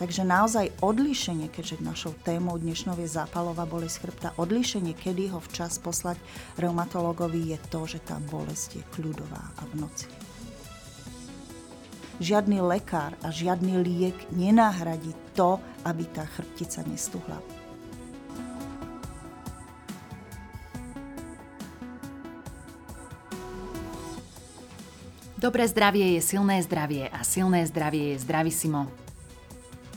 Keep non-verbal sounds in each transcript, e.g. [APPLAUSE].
Takže naozaj odlíšenie, keďže našou témou dnešnou je zápalová bolesť chrbta, odlíšenie, kedy ho včas poslať reumatologovi je to, že tá bolesť je kľudová a v noci. Žiadny lekár a žiadny liek nenahradí to, aby tá chrbtica nestuhla. Dobré zdravie je silné zdravie a silné zdravie je zdravisimo.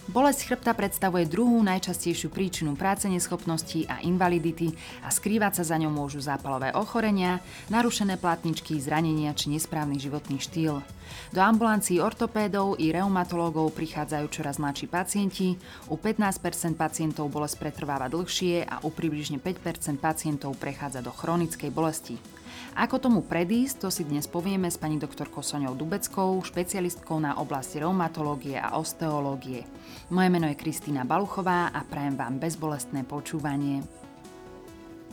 Bolesť chrbta predstavuje druhú najčastejšiu príčinu práce neschopnosti a invalidity a skrývať sa za ňou môžu zápalové ochorenia, narušené platničky, zranenia či nesprávny životný štýl. Do ambulancií ortopédov i reumatológov prichádzajú čoraz mladší pacienti, u 15% pacientov bolesť pretrváva dlhšie a u približne 5% pacientov prechádza do chronickej bolesti. Ako tomu predísť, to si dnes povieme s pani doktorkou Soňou Dubeckou, špecialistkou na oblasti reumatológie a osteológie. Moje meno je Kristýna Baluchová a prajem vám bezbolestné počúvanie.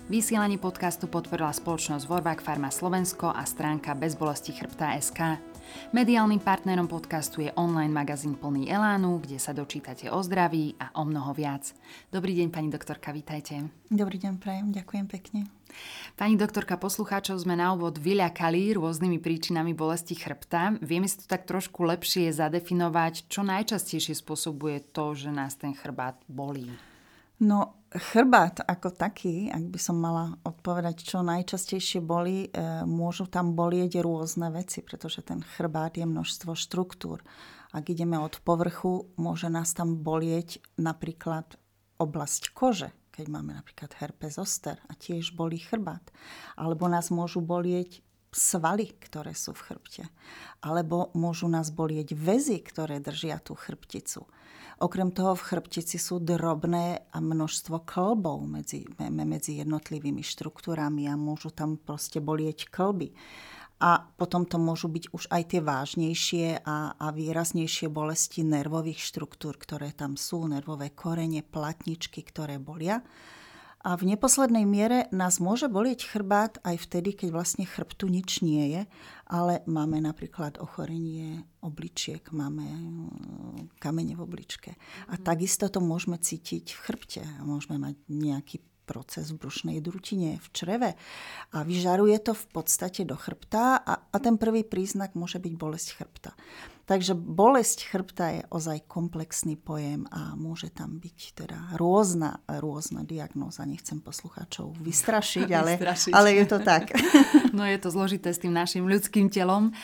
Vysielanie podcastu podporila spoločnosť Vorvak Pharma Slovensko a stránka Bezbolesti chrbta SK. Mediálnym partnerom podcastu je online magazín plný Elánu, kde sa dočítate o zdraví a o mnoho viac. Dobrý deň, pani doktorka, vítajte. Dobrý deň, prajem, ďakujem pekne. Pani doktorka, poslucháčov sme na úvod vyľakali rôznymi príčinami bolesti chrbta. Vieme si to tak trošku lepšie zadefinovať, čo najčastejšie spôsobuje to, že nás ten chrbát bolí. No, chrbát ako taký, ak by som mala odpovedať, čo najčastejšie boli, e, môžu tam bolieť rôzne veci, pretože ten chrbát je množstvo štruktúr. Ak ideme od povrchu, môže nás tam bolieť napríklad oblasť kože, keď máme napríklad herpes zoster a tiež bolí chrbát. Alebo nás môžu bolieť svaly, ktoré sú v chrbte. Alebo môžu nás bolieť väzy, ktoré držia tú chrbticu. Okrem toho v chrbtici sú drobné a množstvo klbov medzi, medzi jednotlivými štruktúrami a môžu tam proste bolieť klby. A potom to môžu byť už aj tie vážnejšie a, a výraznejšie bolesti nervových štruktúr, ktoré tam sú, nervové korene, platničky, ktoré bolia. A v neposlednej miere nás môže bolieť chrbát aj vtedy, keď vlastne chrbtu nič nie je, ale máme napríklad ochorenie obličiek, máme mm, kamene v obličke. A mhm. takisto to môžeme cítiť v chrbte. Môžeme mať nejaký proces v brušnej drutine, v čreve a vyžaruje to v podstate do chrbta a, a ten prvý príznak môže byť bolesť chrbta. Takže bolesť chrbta je ozaj komplexný pojem a môže tam byť teda rôzna, rôzna diagnóza. Nechcem poslucháčov vystrašiť, [LAUGHS] ale, vystrašiť. ale je to tak. [LAUGHS] No je to zložité s tým našim ľudským telom.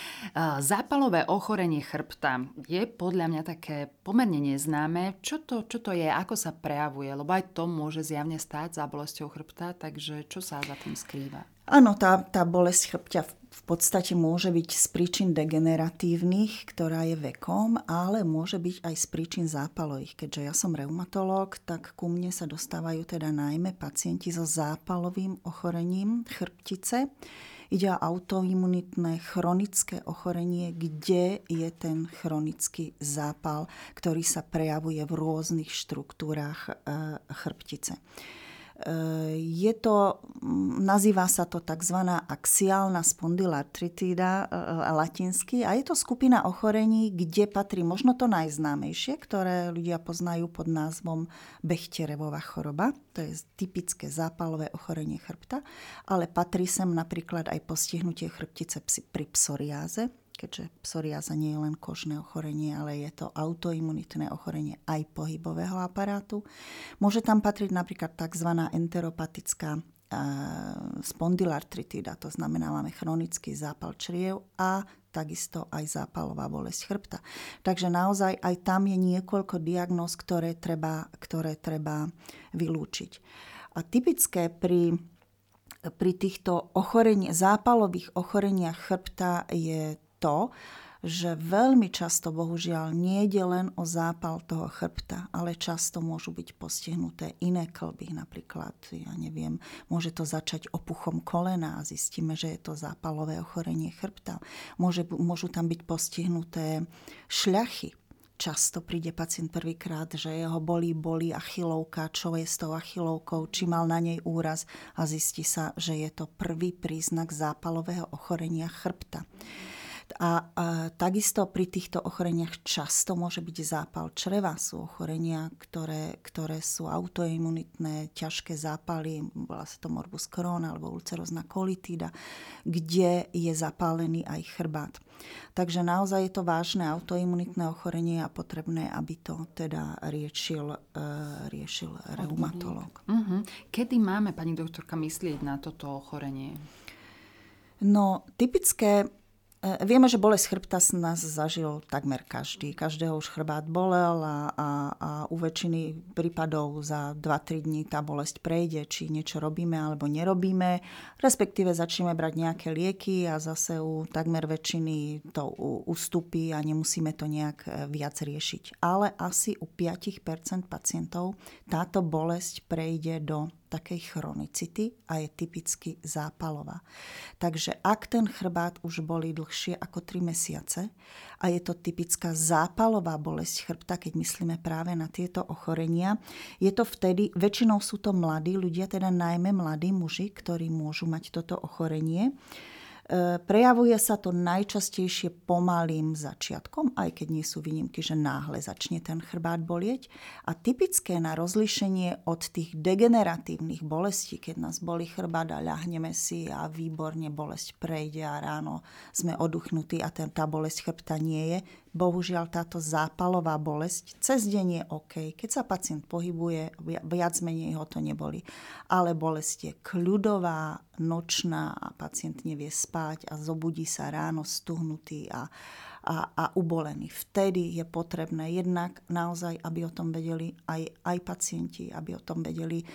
Zápalové ochorenie chrbta je podľa mňa také pomerne neznáme. Čo to, čo to je, ako sa prejavuje? Lebo aj to môže zjavne stáť za bolesťou chrbta, takže čo sa za tým skrýva? Áno, tá, tá bolesť chrbťa v podstate môže byť z príčin degeneratívnych, ktorá je vekom, ale môže byť aj z príčin zápalových. Keďže ja som reumatológ, tak ku mne sa dostávajú teda najmä pacienti so zápalovým ochorením chrbtice. Ide o autoimunitné chronické ochorenie, kde je ten chronický zápal, ktorý sa prejavuje v rôznych štruktúrách eh, chrbtice. Je to, nazýva sa to tzv. axiálna spondylartritída e, e, latinsky a je to skupina ochorení, kde patrí možno to najznámejšie, ktoré ľudia poznajú pod názvom Bechterevová choroba. To je typické zápalové ochorenie chrbta, ale patrí sem napríklad aj postihnutie chrbtice pri psoriáze, keďže psoriáza nie je len kožné ochorenie, ale je to autoimunitné ochorenie aj pohybového aparátu. Môže tam patriť napríklad tzv. enteropatická spondylartritida, to znamená, máme chronický zápal čriev a takisto aj zápalová bolesť chrbta. Takže naozaj aj tam je niekoľko diagnóz, ktoré treba, ktoré treba vylúčiť. A typické pri, pri týchto ochorení, zápalových ochoreniach chrbta je to, že veľmi často, bohužiaľ, nie je len o zápal toho chrbta, ale často môžu byť postihnuté iné klby. Napríklad, ja neviem, môže to začať opuchom kolena a zistíme, že je to zápalové ochorenie chrbta. Môže, môžu tam byť postihnuté šľachy, Často príde pacient prvýkrát, že jeho bolí, bolí achilovka, čo je s tou achilovkou, či mal na nej úraz a zistí sa, že je to prvý príznak zápalového ochorenia chrbta. A, a takisto pri týchto ochoreniach často môže byť zápal čreva. Sú ochorenia, ktoré, ktoré sú autoimunitné, ťažké zápaly, volá sa to morbus Crohn alebo ulcerozná kolitída, kde je zapálený aj chrbát. Takže naozaj je to vážne autoimunitné ochorenie a potrebné, aby to teda riešil, uh, riešil reumatolog. Uh-huh. Kedy máme, pani doktorka, myslieť na toto ochorenie? No, typické vieme, že bolesť chrbta nás zažil takmer každý. Každého už chrbát bolel a, a, a u väčšiny prípadov za 2-3 dní tá bolesť prejde, či niečo robíme alebo nerobíme. Respektíve začneme brať nejaké lieky a zase u takmer väčšiny to ustupí a nemusíme to nejak e, viac riešiť. Ale asi u 5% pacientov táto bolesť prejde do takej chronicity a je typicky zápalová. Takže ak ten chrbát už boli dlhšie ako 3 mesiace a je to typická zápalová bolesť chrbta, keď myslíme práve na tieto ochorenia, je to vtedy, väčšinou sú to mladí ľudia, teda najmä mladí muži, ktorí môžu mať toto ochorenie. E, prejavuje sa to najčastejšie pomalým začiatkom, aj keď nie sú výnimky, že náhle začne ten chrbát bolieť. A typické na rozlišenie od tých degeneratívnych bolestí, keď nás bolí chrbát a ľahneme si a výborne bolesť prejde a ráno sme oduchnutí a ten, tá bolesť chrbta nie je, Bohužiaľ táto zápalová bolesť cez deň je OK. Keď sa pacient pohybuje, viac menej ho to neboli. Ale bolesť je kľudová, nočná a pacient nevie spať a zobudí sa ráno stuhnutý a, a, a ubolený. Vtedy je potrebné jednak naozaj, aby o tom vedeli aj, aj pacienti, aby o tom vedeli eh,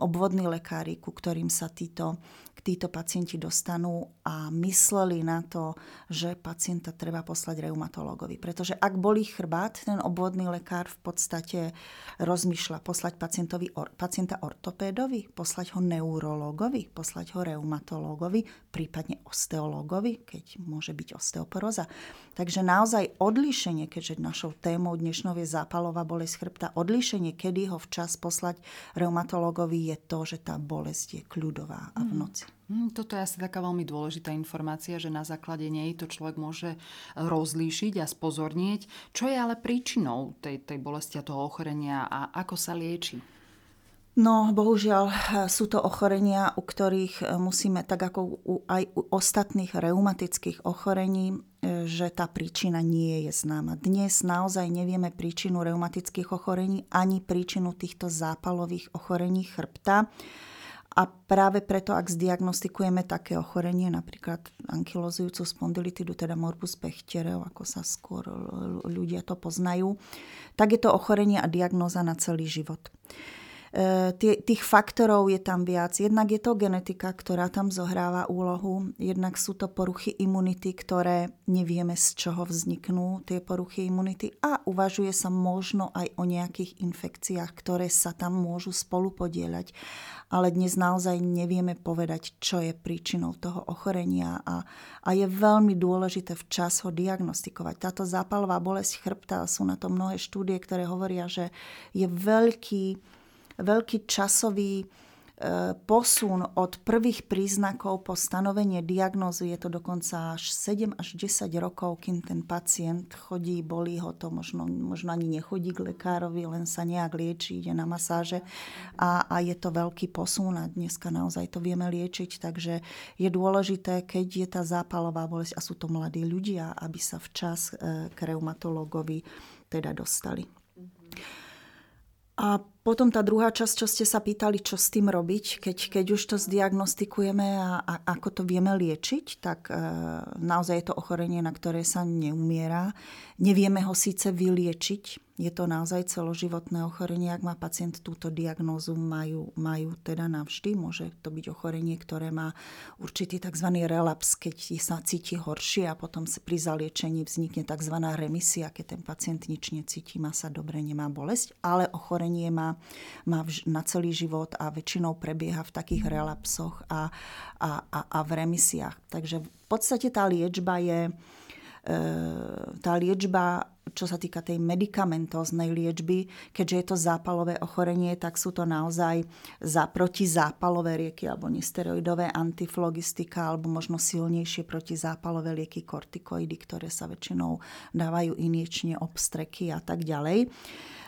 obvodní lekári, ku ktorým sa títo títo pacienti dostanú a mysleli na to, že pacienta treba poslať reumatológovi. Pretože ak bolí chrbát, ten obvodný lekár v podstate rozmýšľa poslať pacientovi, or, pacienta ortopédovi, poslať ho neurológovi, poslať ho reumatológovi, prípadne osteológovi, keď môže byť osteoporóza. Takže naozaj odlíšenie, keďže našou témou dnešnou je zápalová bolesť chrbta, odlíšenie, kedy ho včas poslať reumatológovi je to, že tá bolesť je kľudová a v mhm. noci. Mm, toto je asi taká veľmi dôležitá informácia, že na základe nej to človek môže rozlíšiť a spozornieť. Čo je ale príčinou tej, tej bolesti a toho ochorenia a ako sa lieči? No, bohužiaľ sú to ochorenia, u ktorých musíme, tak ako u, aj u ostatných reumatických ochorení, že tá príčina nie je známa. Dnes naozaj nevieme príčinu reumatických ochorení ani príčinu týchto zápalových ochorení chrbta. A práve preto, ak zdiagnostikujeme také ochorenie, napríklad ankylozujúcu spondylitidu, teda morbus Bechterov, ako sa skôr ľudia to poznajú, tak je to ochorenie a diagnóza na celý život. E, tých faktorov je tam viac. Jednak je to genetika, ktorá tam zohráva úlohu, jednak sú to poruchy imunity, ktoré nevieme z čoho vzniknú tie poruchy imunity a uvažuje sa možno aj o nejakých infekciách, ktoré sa tam môžu spolu podieľať. Ale dnes naozaj nevieme povedať, čo je príčinou toho ochorenia a, a je veľmi dôležité včas ho diagnostikovať. Táto zápalová bolesť chrbta, sú na to mnohé štúdie, ktoré hovoria, že je veľký veľký časový e, posun od prvých príznakov po stanovenie diagnózy, je to dokonca až 7 až 10 rokov, kým ten pacient chodí, bolí ho to, možno, možno ani nechodí k lekárovi, len sa nejak lieči, ide na masáže a, a je to veľký posun a dneska naozaj to vieme liečiť, takže je dôležité, keď je tá zápalová bolesť a sú to mladí ľudia, aby sa včas e, k reumatologovi teda dostali. A potom tá druhá časť, čo ste sa pýtali, čo s tým robiť, keď, keď už to zdiagnostikujeme a, a ako to vieme liečiť, tak e, naozaj je to ochorenie, na ktoré sa neumiera. Nevieme ho síce vyliečiť, je to naozaj celoživotné ochorenie. Ak má pacient túto diagnózu, majú, majú teda navždy. Môže to byť ochorenie, ktoré má určitý tzv. relaps, keď sa cíti horšie a potom pri zaliečení vznikne tzv. remisia, keď ten pacient nič necíti, má sa dobre, nemá bolesť, ale ochorenie má, má na celý život a väčšinou prebieha v takých relapsoch a, a, a, a v remisiách. Takže v podstate tá liečba je, e, tá liečba čo sa týka tej medikamentóznej liečby, keďže je to zápalové ochorenie, tak sú to naozaj za protizápalové lieky alebo nesteroidové antiflogistika alebo možno silnejšie protizápalové lieky kortikoidy, ktoré sa väčšinou dávajú iniečne obstreky a tak ďalej. E,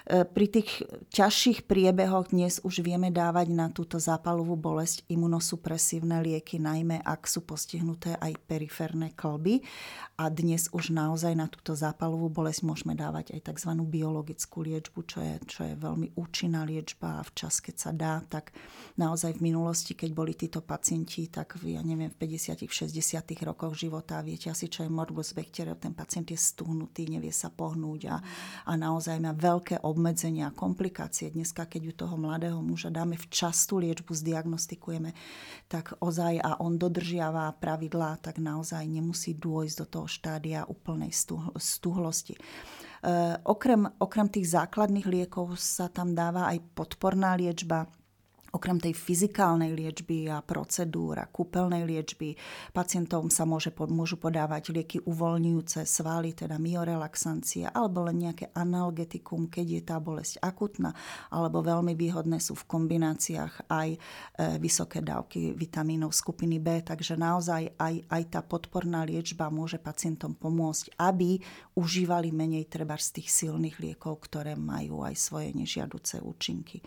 pri tých ťažších priebehoch dnes už vieme dávať na túto zápalovú bolesť imunosupresívne lieky, najmä ak sú postihnuté aj periférne klby. A dnes už naozaj na túto zápalovú bolesť môžeme dávať aj tzv. biologickú liečbu, čo je, čo je veľmi účinná liečba a včas, keď sa dá, tak naozaj v minulosti, keď boli títo pacienti, tak v, ja neviem, v 50 60 rokoch života, viete asi, čo je morbus Bechterev, ten pacient je stuhnutý, nevie sa pohnúť a, a naozaj má veľké obmedzenia, komplikácie. Dneska, keď u toho mladého muža dáme včas tú liečbu, zdiagnostikujeme, tak ozaj a on dodržiava pravidlá, tak naozaj nemusí dôjsť do toho štádia úplnej stuhlosti. E, okrem, okrem tých základných liekov sa tam dáva aj podporná liečba, Okrem tej fyzikálnej liečby a procedúr a kúpeľnej liečby pacientom sa môže, môžu podávať lieky uvoľňujúce svaly, teda miorelaxancia, alebo len nejaké analgetikum, keď je tá bolesť akutná, alebo veľmi výhodné sú v kombináciách aj e, vysoké dávky vitamínov skupiny B, takže naozaj aj, aj tá podporná liečba môže pacientom pomôcť, aby užívali menej treba z tých silných liekov, ktoré majú aj svoje nežiaduce účinky.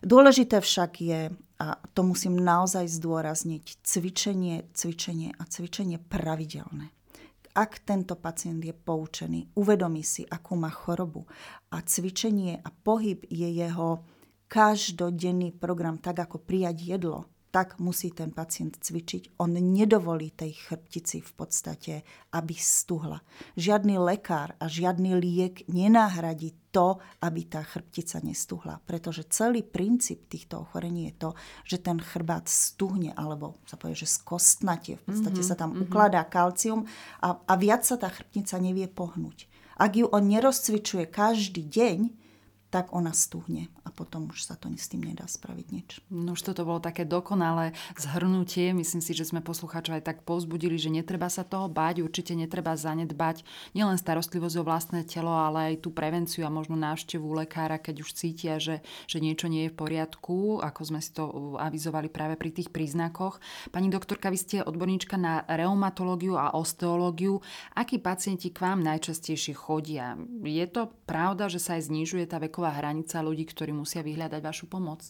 Dôležité však je, a to musím naozaj zdôrazniť, cvičenie, cvičenie a cvičenie pravidelné. Ak tento pacient je poučený, uvedomí si, akú má chorobu a cvičenie a pohyb je jeho každodenný program, tak ako prijať jedlo, tak musí ten pacient cvičiť. On nedovolí tej chrbtici v podstate, aby stuhla. Žiadny lekár a žiadny liek nenahradí to, aby tá chrbtica nestuhla. Pretože celý princíp týchto ochorení je to, že ten chrbát stuhne, alebo sa povie, že skostnatie. V podstate mm-hmm, sa tam mm-hmm. ukladá kalcium a, a viac sa tá chrbtica nevie pohnúť. Ak ju on nerozcvičuje každý deň, tak ona stuhne a potom už sa to s tým nedá spraviť nič. No už toto bolo také dokonalé zhrnutie. Myslím si, že sme poslucháčov aj tak povzbudili, že netreba sa toho báť, určite netreba zanedbať nielen starostlivosť o vlastné telo, ale aj tú prevenciu a možno návštevu lekára, keď už cítia, že, že niečo nie je v poriadku, ako sme si to avizovali práve pri tých príznakoch. Pani doktorka, vy ste odborníčka na reumatológiu a osteológiu. Akí pacienti k vám najčastejšie chodia? Je to pravda, že sa aj znižuje tá veková veková hranica ľudí, ktorí musia vyhľadať vašu pomoc?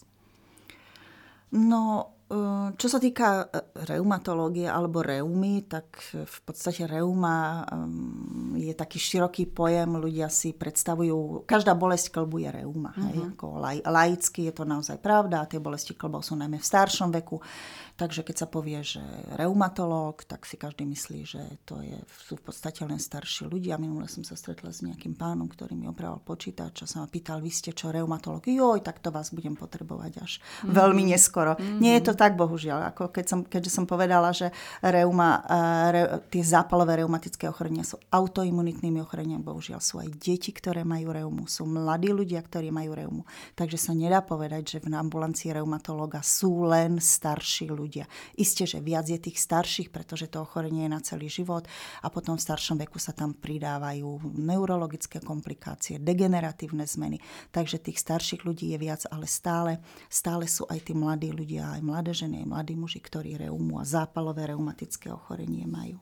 No, čo sa týka e, reumatológie alebo reumy, tak v podstate reuma je taký široký pojem, ľudia si predstavujú, každá bolesť klbu je reuma. Uh-huh. Hej, mhm. ako laicky je to naozaj pravda, tie bolesti klbov sú najmä v staršom veku. Takže keď sa povie, že reumatológ, tak si každý myslí, že to je, sú v podstate len starší ľudia. Minule som sa stretla s nejakým pánom, ktorý mi oprával počítač a sa ma pýtal, vy ste čo, reumatológ? Joj, tak to vás budem potrebovať až mm-hmm. veľmi neskoro. Mm-hmm. Nie je to tak, bohužiaľ. Ako keď som, keďže som povedala, že reuma, eh, re, tie zápalové reumatické ochorenia sú autoimunitnými ochoreniami, bohužiaľ sú aj deti, ktoré majú reumu, sú mladí ľudia, ktorí majú reumu. Takže sa nedá povedať, že v ambulancii reumatológa sú len starší ľudia. Isté, že viac je tých starších, pretože to ochorenie je na celý život a potom v staršom veku sa tam pridávajú neurologické komplikácie, degeneratívne zmeny. Takže tých starších ľudí je viac, ale stále, stále sú aj tí mladí ľudia, aj mladé ženy, aj mladí muži, ktorí reumu a zápalové reumatické ochorenie majú.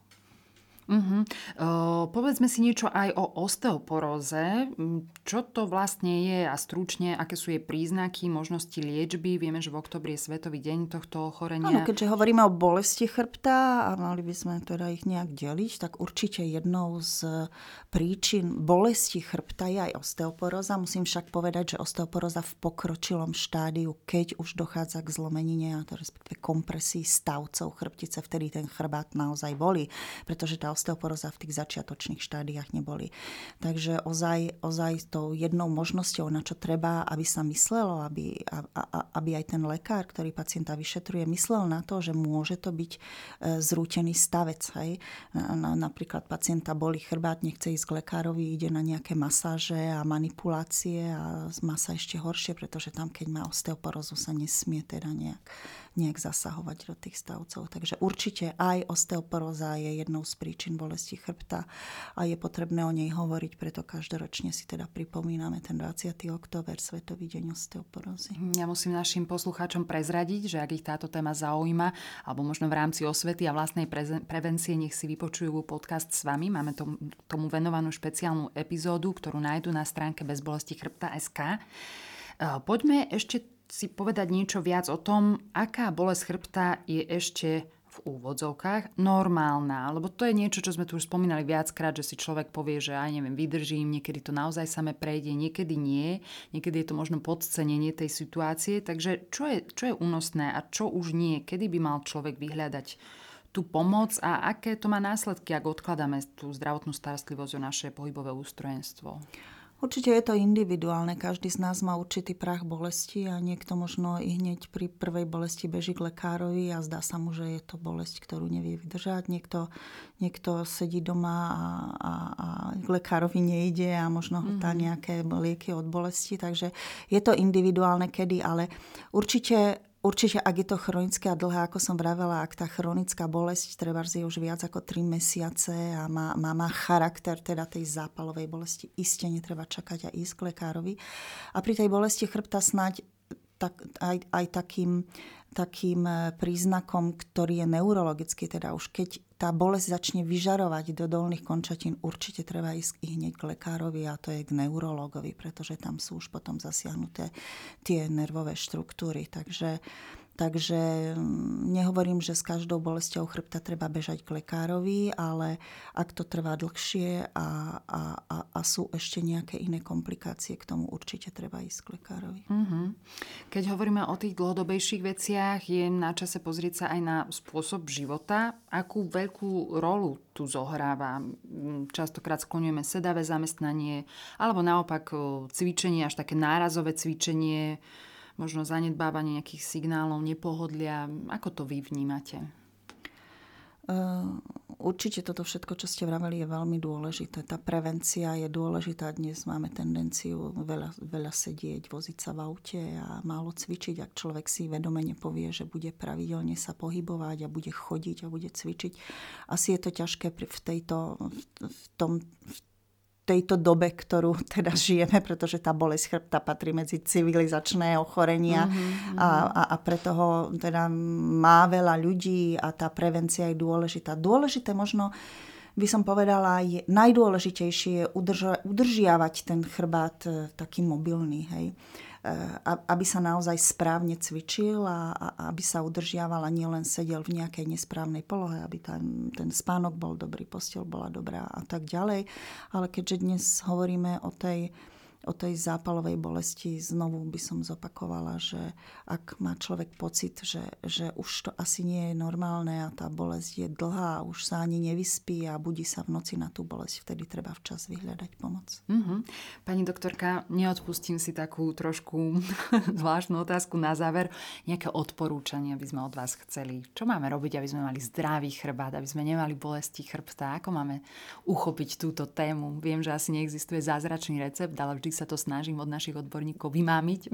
Uh-huh. Uh, povedzme si niečo aj o osteoporóze. Čo to vlastne je a stručne, aké sú jej príznaky, možnosti liečby. Vieme, že v oktobri je Svetový deň tohto ochorenia. Áno, keďže hovoríme o bolesti chrbta a mali by sme teda ich nejak deliť, tak určite jednou z príčin bolesti chrbta je aj osteoporóza. Musím však povedať, že osteoporóza v pokročilom štádiu, keď už dochádza k zlomenine a to respektíve kompresii stavcov chrbtice, vtedy ten chrbát naozaj boli, pretože tá osteoporóza v tých začiatočných štádiách neboli. Takže ozaj, ozaj tou jednou možnosťou, na čo treba, aby sa myslelo, aby, a, a, aby aj ten lekár, ktorý pacienta vyšetruje, myslel na to, že môže to byť e, zrútený stavec. Hej? Na, napríklad pacienta boli chrbát, nechce ísť k lekárovi, ide na nejaké masáže a manipulácie a má sa ešte horšie, pretože tam, keď má osteoporózu, sa nesmie teda nejak nejak zasahovať do tých stavcov. Takže určite aj osteoporóza je jednou z príčin bolesti chrbta a je potrebné o nej hovoriť, preto každoročne si teda pripomíname ten 20. október, Svetový deň osteoporózy. Ja musím našim poslucháčom prezradiť, že ak ich táto téma zaujíma, alebo možno v rámci osvety a vlastnej prevencie, nech si vypočujú podcast s vami. Máme tomu, venovanú špeciálnu epizódu, ktorú nájdu na stránke bezbolesti chrbta SK. Poďme ešte si povedať niečo viac o tom, aká bolesť chrbta je ešte v úvodzovkách normálna, lebo to je niečo, čo sme tu už spomínali viackrát, že si človek povie, že aj neviem, vydržím, niekedy to naozaj same prejde, niekedy nie, niekedy je to možno podcenenie tej situácie, takže čo je, čo je únosné a čo už nie, kedy by mal človek vyhľadať tú pomoc a aké to má následky, ak odkladáme tú zdravotnú starostlivosť o naše pohybové ústrojenstvo? Určite je to individuálne. Každý z nás má určitý prach bolesti a niekto možno i hneď pri prvej bolesti beží k lekárovi a zdá sa mu, že je to bolesť, ktorú nevie vydržať. Niekto, niekto sedí doma a, a, a k lekárovi nejde a možno mm-hmm. tá nejaké lieky od bolesti. Takže je to individuálne kedy, ale určite Určite, ak je to chronické a dlhé, ako som vravela, ak tá chronická bolesť treba je už viac ako 3 mesiace a má, má, má charakter teda tej zápalovej bolesti, iste netreba čakať a ísť k lekárovi. A pri tej bolesti chrbta snáď tak, aj, aj takým takým e, príznakom, ktorý je neurologický, teda už keď tá bolesť začne vyžarovať do dolných končatín, určite treba ísť i hneď k lekárovi a to je k neurologovi, pretože tam sú už potom zasiahnuté tie nervové štruktúry. Takže Takže mm, nehovorím, že s každou bolesťou chrbta treba bežať k lekárovi, ale ak to trvá dlhšie a, a, a, a sú ešte nejaké iné komplikácie, k tomu určite treba ísť k lekárovi. Mm-hmm. Keď hovoríme o tých dlhodobejších veciach, je na čase pozrieť sa aj na spôsob života. Akú veľkú rolu tu zohráva? Mm, častokrát skloňujeme sedavé zamestnanie, alebo naopak cvičenie, až také nárazové cvičenie, možno zanedbávanie nejakých signálov, nepohodlia. Ako to vy vnímate? Určite toto všetko, čo ste vraveli, je veľmi dôležité. Tá prevencia je dôležitá. Dnes máme tendenciu veľa, veľa sedieť, voziť sa v aute a málo cvičiť. Ak človek si vedome nepovie, že bude pravidelne sa pohybovať a bude chodiť a bude cvičiť, asi je to ťažké v, tejto, v, tom, v tejto dobe, ktorú [LAUGHS] teda žijeme, pretože tá bolesť chrbta patrí medzi civilizačné ochorenia mm-hmm. a, a, a preto ho teda má veľa ľudí a tá prevencia je dôležitá. Dôležité možno by som povedala, je, najdôležitejšie je udrža, udržiavať ten chrbát e, taký mobilný. Hej. Aby sa naozaj správne cvičil a, aby sa udržiaval a nielen sedel v nejakej nesprávnej polohe, aby tam, ten spánok bol dobrý, postel bola dobrá a tak ďalej. Ale keďže dnes hovoríme o tej o tej zápalovej bolesti znovu by som zopakovala, že ak má človek pocit, že, že už to asi nie je normálne a tá bolesť je dlhá už sa ani nevyspí a budí sa v noci na tú bolesť, vtedy treba včas vyhľadať pomoc. Mm-hmm. Pani doktorka, neodpustím si takú trošku [LAUGHS] zvláštnu otázku na záver. Nejaké odporúčania by sme od vás chceli? Čo máme robiť, aby sme mali zdravý chrbát, aby sme nemali bolesti chrbta? Ako máme uchopiť túto tému? Viem, že asi neexistuje zázračný recept, ale vždy sa to snažím od našich odborníkov vymámiť. [LAUGHS]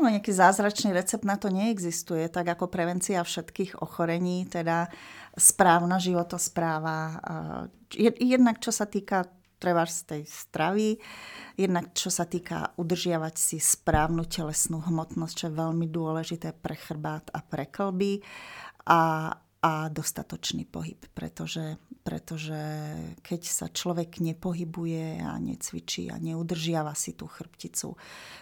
No, nejaký zázračný recept na to neexistuje, tak ako prevencia všetkých ochorení, teda správna životospráva. Jednak čo sa týka treba tej stravy, jednak čo sa týka udržiavať si správnu telesnú hmotnosť, čo je veľmi dôležité pre chrbát a pre klby a, a dostatočný pohyb, pretože pretože keď sa človek nepohybuje a necvičí a neudržiava si tú chrbticu,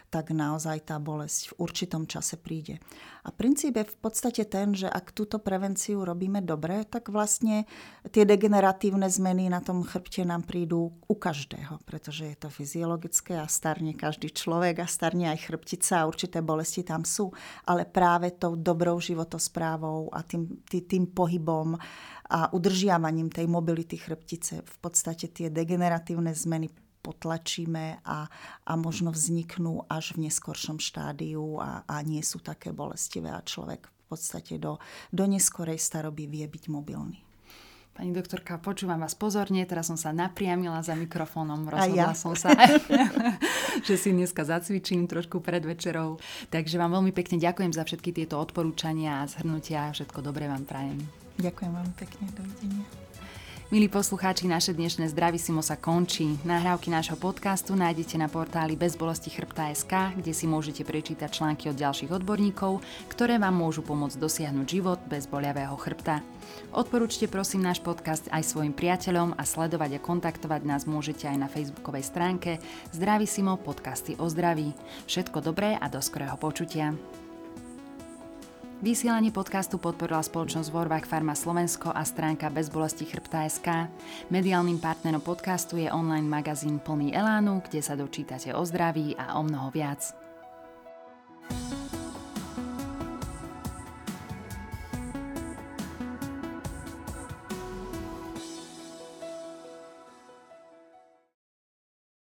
tak naozaj tá bolesť v určitom čase príde. A princíp je v podstate ten, že ak túto prevenciu robíme dobre, tak vlastne tie degeneratívne zmeny na tom chrbte nám prídu u každého, pretože je to fyziologické a starne každý človek a starne aj chrbtica a určité bolesti tam sú, ale práve tou dobrou životosprávou a tým, tým, pohybom a udržiavaním tej mobility chrbtice v podstate tie degeneratívne zmeny potlačíme a, a možno vzniknú až v neskoršom štádiu a, a nie sú také bolestivé a človek v podstate do, do neskorej staroby vie byť mobilný. Pani doktorka, počúvam vás pozorne, teraz som sa napriamila za mikrofónom, rozhodla ja. som sa, [LAUGHS] že si dneska zacvičím trošku pred večerou. Takže vám veľmi pekne ďakujem za všetky tieto odporúčania a zhrnutia. Všetko dobré vám prajem. Ďakujem vám pekne, dovidenia. Milí poslucháči, naše dnešné Zdravisimo sa končí. Nahrávky nášho podcastu nájdete na portáli bezbolesti chrbta.sk, kde si môžete prečítať články od ďalších odborníkov, ktoré vám môžu pomôcť dosiahnuť život bez boliavého chrbta. Odporúčte prosím náš podcast aj svojim priateľom a sledovať a kontaktovať nás môžete aj na facebookovej stránke Zdravisimo podcasty o zdraví. Všetko dobré a do skorého počutia. Vysielanie podcastu podporila spoločnosť Vorvach Farma Slovensko a stránka bezbolesti chrbta.sk. Mediálnym partnerom podcastu je online magazín plný Elánu, kde sa dočítate o zdraví a o mnoho viac.